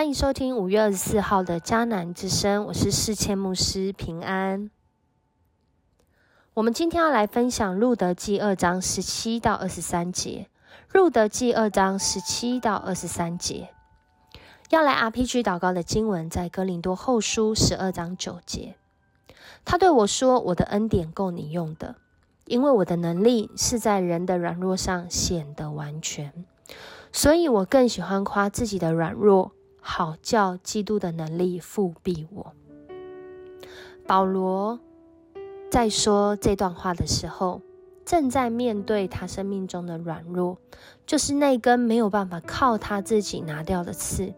欢迎收听五月二十四号的迦南之声，我是世谦牧师平安。我们今天要来分享路德记二章十七到二十三节。路德记二章十七到二十三节，要来 RPG 祷告的经文在哥林多后书十二章九节。他对我说：“我的恩典够你用的，因为我的能力是在人的软弱上显得完全。所以我更喜欢夸自己的软弱。”好叫基督的能力复庇我。保罗在说这段话的时候，正在面对他生命中的软弱，就是那根没有办法靠他自己拿掉的刺，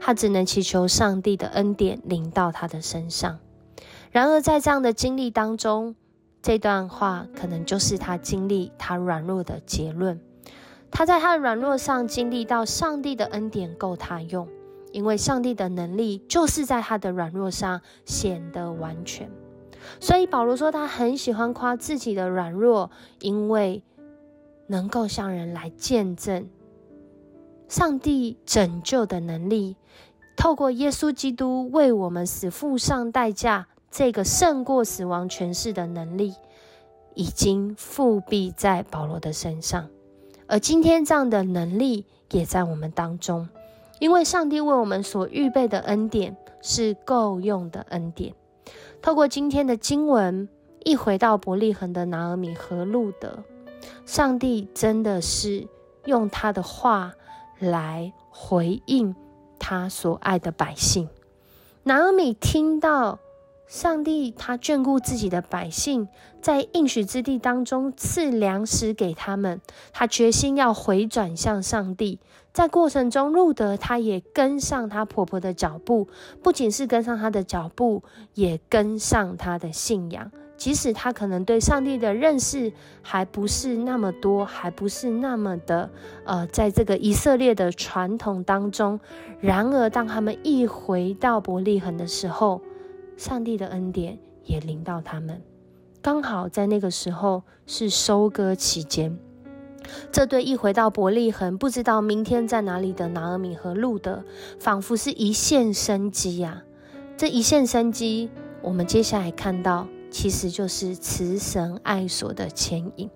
他只能祈求上帝的恩典临到他的身上。然而，在这样的经历当中，这段话可能就是他经历他软弱的结论。他在他的软弱上经历到上帝的恩典够他用。因为上帝的能力就是在他的软弱上显得完全，所以保罗说他很喜欢夸自己的软弱，因为能够向人来见证上帝拯救的能力，透过耶稣基督为我们死付上代价，这个胜过死亡权势的能力已经复辟在保罗的身上，而今天这样的能力也在我们当中。因为上帝为我们所预备的恩典是够用的恩典。透过今天的经文，一回到伯利恒的拿尔米和路德，上帝真的是用他的话来回应他所爱的百姓。拿尔米听到。上帝他眷顾自己的百姓，在应许之地当中赐粮食给他们。他决心要回转向上帝。在过程中，路德他也跟上他婆婆的脚步，不仅是跟上他的脚步，也跟上他的信仰。即使他可能对上帝的认识还不是那么多，还不是那么的呃，在这个以色列的传统当中，然而当他们一回到伯利恒的时候，上帝的恩典也临到他们，刚好在那个时候是收割期间。这对一回到伯利恒，不知道明天在哪里的拿尔米和路德，仿佛是一线生机呀！这一线生机，我们接下来看到，其实就是慈神爱所的牵引。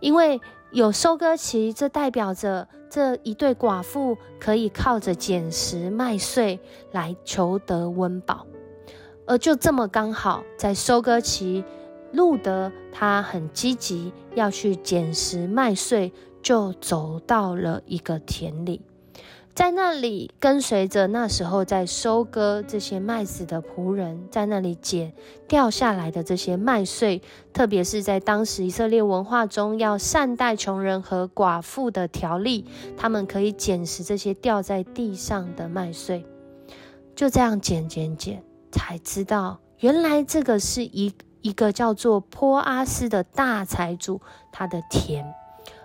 因为有收割期，这代表着这一对寡妇可以靠着捡拾麦穗来求得温饱。而就这么刚好在收割期，路德他很积极要去捡拾麦穗，就走到了一个田里，在那里跟随着那时候在收割这些麦子的仆人，在那里捡掉下来的这些麦穗，特别是在当时以色列文化中要善待穷人和寡妇的条例，他们可以捡拾这些掉在地上的麦穗，就这样捡捡捡。才知道，原来这个是一一个叫做坡阿斯的大财主他的田，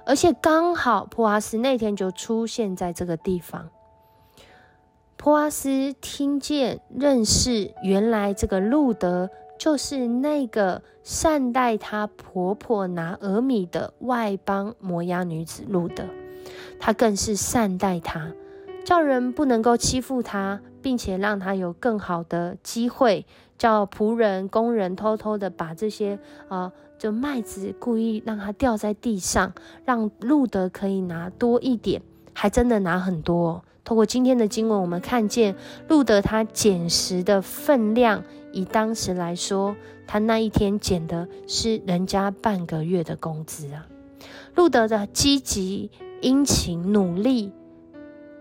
而且刚好坡阿斯那天就出现在这个地方。坡阿斯听见认识，原来这个路德就是那个善待他婆婆拿俄米的外邦摩押女子路德，他更是善待她，叫人不能够欺负她。并且让他有更好的机会，叫仆人、工人偷偷的把这些啊，就麦子故意让它掉在地上，让路德可以拿多一点，还真的拿很多。透过今天的经文，我们看见路德他捡拾的分量，以当时来说，他那一天捡的是人家半个月的工资啊。路德的积极、殷勤、努力。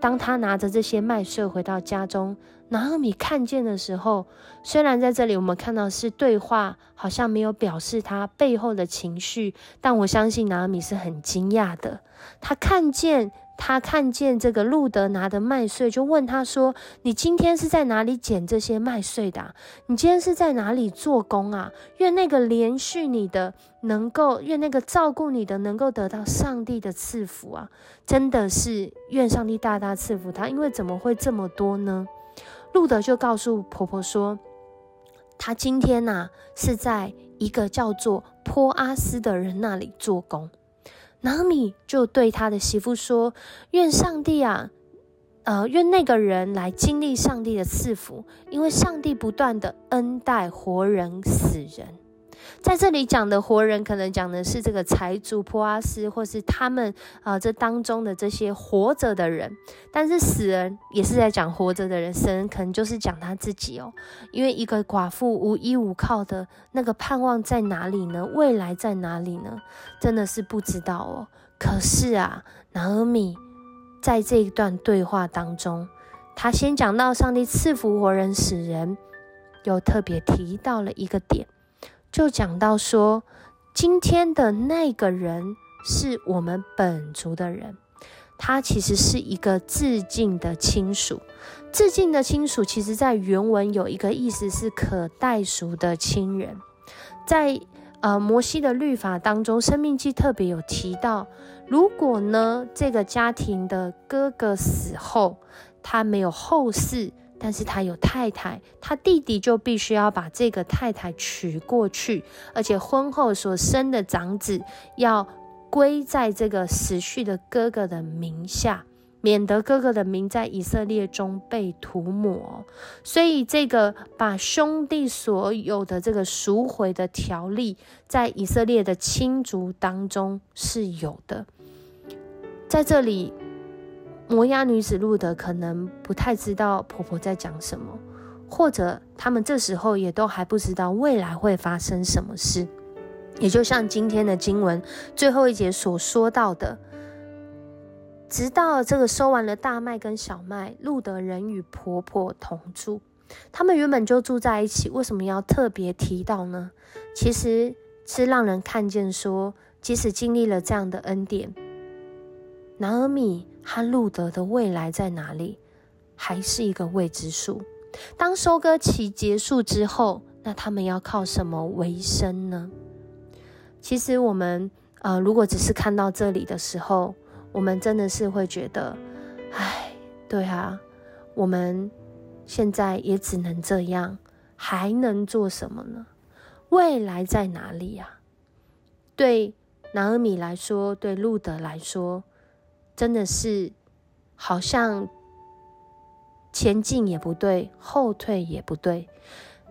当他拿着这些麦穗回到家中，拿尔米看见的时候，虽然在这里我们看到是对话，好像没有表示他背后的情绪，但我相信拿尔米是很惊讶的。他看见。他看见这个路德拿的麦穗，就问他说：“你今天是在哪里捡这些麦穗的？你今天是在哪里做工啊？愿那个连续你的能够，愿那个照顾你的能够得到上帝的赐福啊！真的是愿上帝大大赐福他，因为怎么会这么多呢？”路德就告诉婆婆说：“他今天呐是在一个叫做坡阿斯的人那里做工。”纳米就对他的媳妇说：“愿上帝啊，呃，愿那个人来经历上帝的赐福，因为上帝不断的恩待活人、死人。在这里讲的活人，可能讲的是这个财主普阿斯，或是他们啊这当中的这些活着的人。但是死人也是在讲活着的人，生可能就是讲他自己哦。因为一个寡妇无依无靠的那个盼望在哪里呢？未来在哪里呢？真的是不知道哦。可是啊，拿俄米在这一段对话当中，他先讲到上帝赐福活人死人，又特别提到了一个点。就讲到说，今天的那个人是我们本族的人，他其实是一个致敬的亲属。致敬的亲属，其实在原文有一个意思是可代赎的亲人。在呃摩西的律法当中，《生命记》特别有提到，如果呢这个家庭的哥哥死后，他没有后嗣。但是他有太太，他弟弟就必须要把这个太太娶过去，而且婚后所生的长子要归在这个死去的哥哥的名下，免得哥哥的名在以色列中被涂抹。所以，这个把兄弟所有的这个赎回的条例，在以色列的亲族当中是有的，在这里。摩押女子路德可能不太知道婆婆在讲什么，或者他们这时候也都还不知道未来会发生什么事。也就像今天的经文最后一节所说到的，直到这个收完了大麦跟小麦，路德人与婆婆同住。他们原本就住在一起，为什么要特别提到呢？其实是让人看见说，即使经历了这样的恩典，拿尔米。和路德的未来在哪里，还是一个未知数。当收割期结束之后，那他们要靠什么为生呢？其实我们呃，如果只是看到这里的时候，我们真的是会觉得，唉，对啊，我们现在也只能这样，还能做什么呢？未来在哪里呀？对拿尔米来说，对路德来说。真的是，好像前进也不对，后退也不对，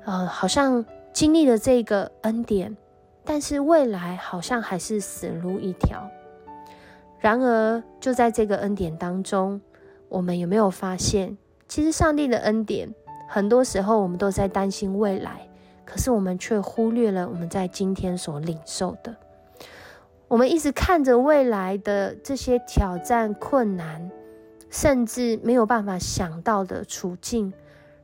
呃，好像经历了这个恩典，但是未来好像还是死路一条。然而，就在这个恩典当中，我们有没有发现，其实上帝的恩典，很多时候我们都在担心未来，可是我们却忽略了我们在今天所领受的。我们一直看着未来的这些挑战、困难，甚至没有办法想到的处境，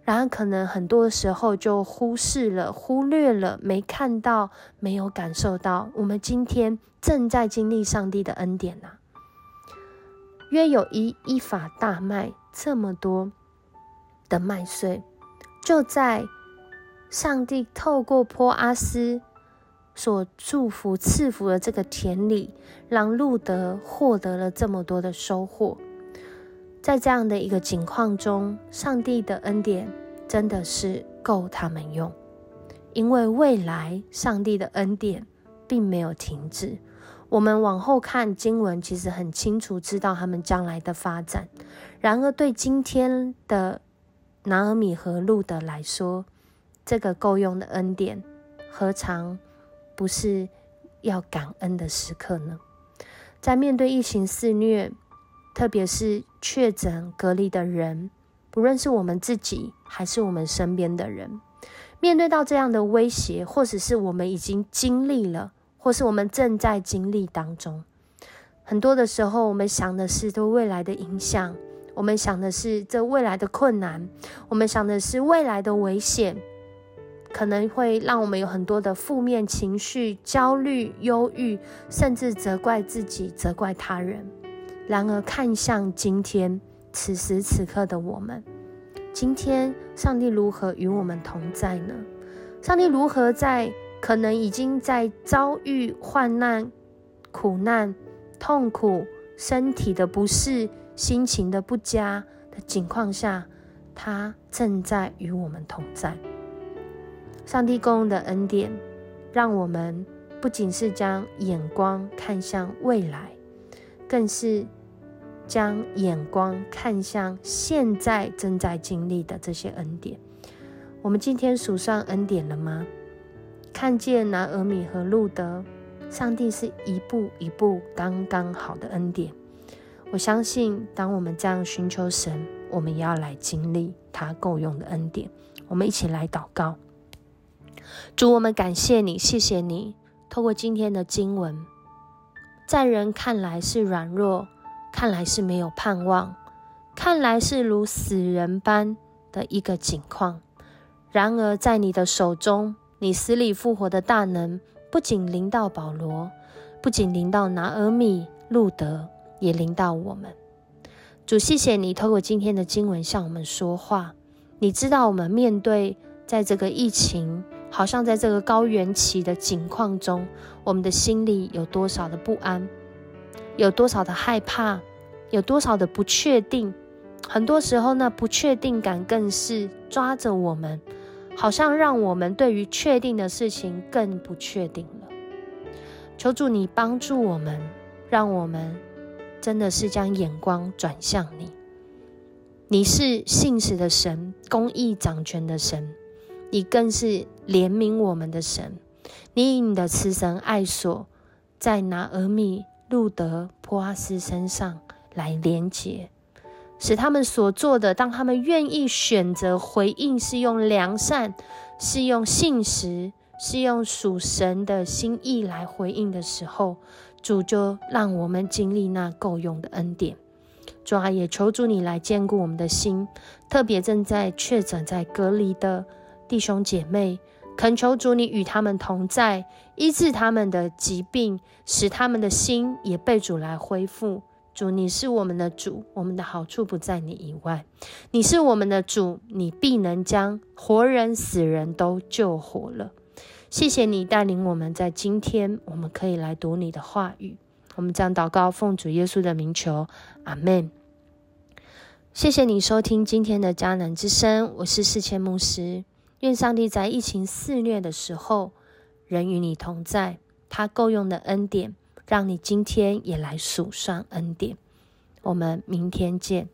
然而可能很多时候就忽视了、忽略了、没看到、没有感受到。我们今天正在经历上帝的恩典呐，约有一一法大麦这么多的麦穗，就在上帝透过坡阿斯。所祝福赐福的这个田里，让路德获得了这么多的收获。在这样的一个境况中，上帝的恩典真的是够他们用，因为未来上帝的恩典并没有停止。我们往后看经文，其实很清楚知道他们将来的发展。然而，对今天的拿尔米和路德来说，这个够用的恩典，何尝？不是要感恩的时刻呢？在面对疫情肆虐，特别是确诊隔离的人，不论是我们自己还是我们身边的人，面对到这样的威胁，或者是我们已经经历了，或是我们正在经历当中，很多的时候，我们想的是对未来的影响，我们想的是这未来的困难，我们想的是未来的危险。可能会让我们有很多的负面情绪、焦虑、忧郁，甚至责怪自己、责怪他人。然而，看向今天此时此刻的我们，今天上帝如何与我们同在呢？上帝如何在可能已经在遭遇患难、苦难、痛苦、身体的不适、心情的不佳的情况下，他正在与我们同在？上帝供应的恩典，让我们不仅是将眼光看向未来，更是将眼光看向现在正在经历的这些恩典。我们今天数算恩典了吗？看见拿俄米和路德，上帝是一步一步刚刚好的恩典。我相信，当我们这样寻求神，我们也要来经历他够用的恩典。我们一起来祷告，主，我们感谢你，谢谢你，透过今天的经文，在人看来是软弱，看来是没有盼望，看来是如死人般的一个境况。然而，在你的手中，你死里复活的大能，不仅临到保罗，不仅临到拿俄米、路德。也临到我们，主，谢谢你透过今天的经文向我们说话。你知道我们面对在这个疫情，好像在这个高原期的境况中，我们的心里有多少的不安，有多少的害怕，有多少的不确定。很多时候，那不确定感更是抓着我们，好像让我们对于确定的事情更不确定了。求主你帮助我们，让我们。真的是将眼光转向你，你是信实的神，公义掌权的神，你更是怜悯我们的神。你以你的慈神爱所，在拿俄米、路德、波阿斯身上来连结，使他们所做的，当他们愿意选择回应，是用良善，是用信实，是用属神的心意来回应的时候。主就让我们经历那够用的恩典，主啊，也求主你来兼顾我们的心，特别正在确诊在隔离的弟兄姐妹，恳求主你与他们同在，医治他们的疾病，使他们的心也被主来恢复。主，你是我们的主，我们的好处不在你以外，你是我们的主，你必能将活人死人都救活了。谢谢你带领我们，在今天我们可以来读你的话语。我们将祷告奉主耶稣的名求，阿门。谢谢你收听今天的迦南之声，我是世谦牧师。愿上帝在疫情肆虐的时候，人与你同在，他够用的恩典，让你今天也来数算恩典。我们明天见。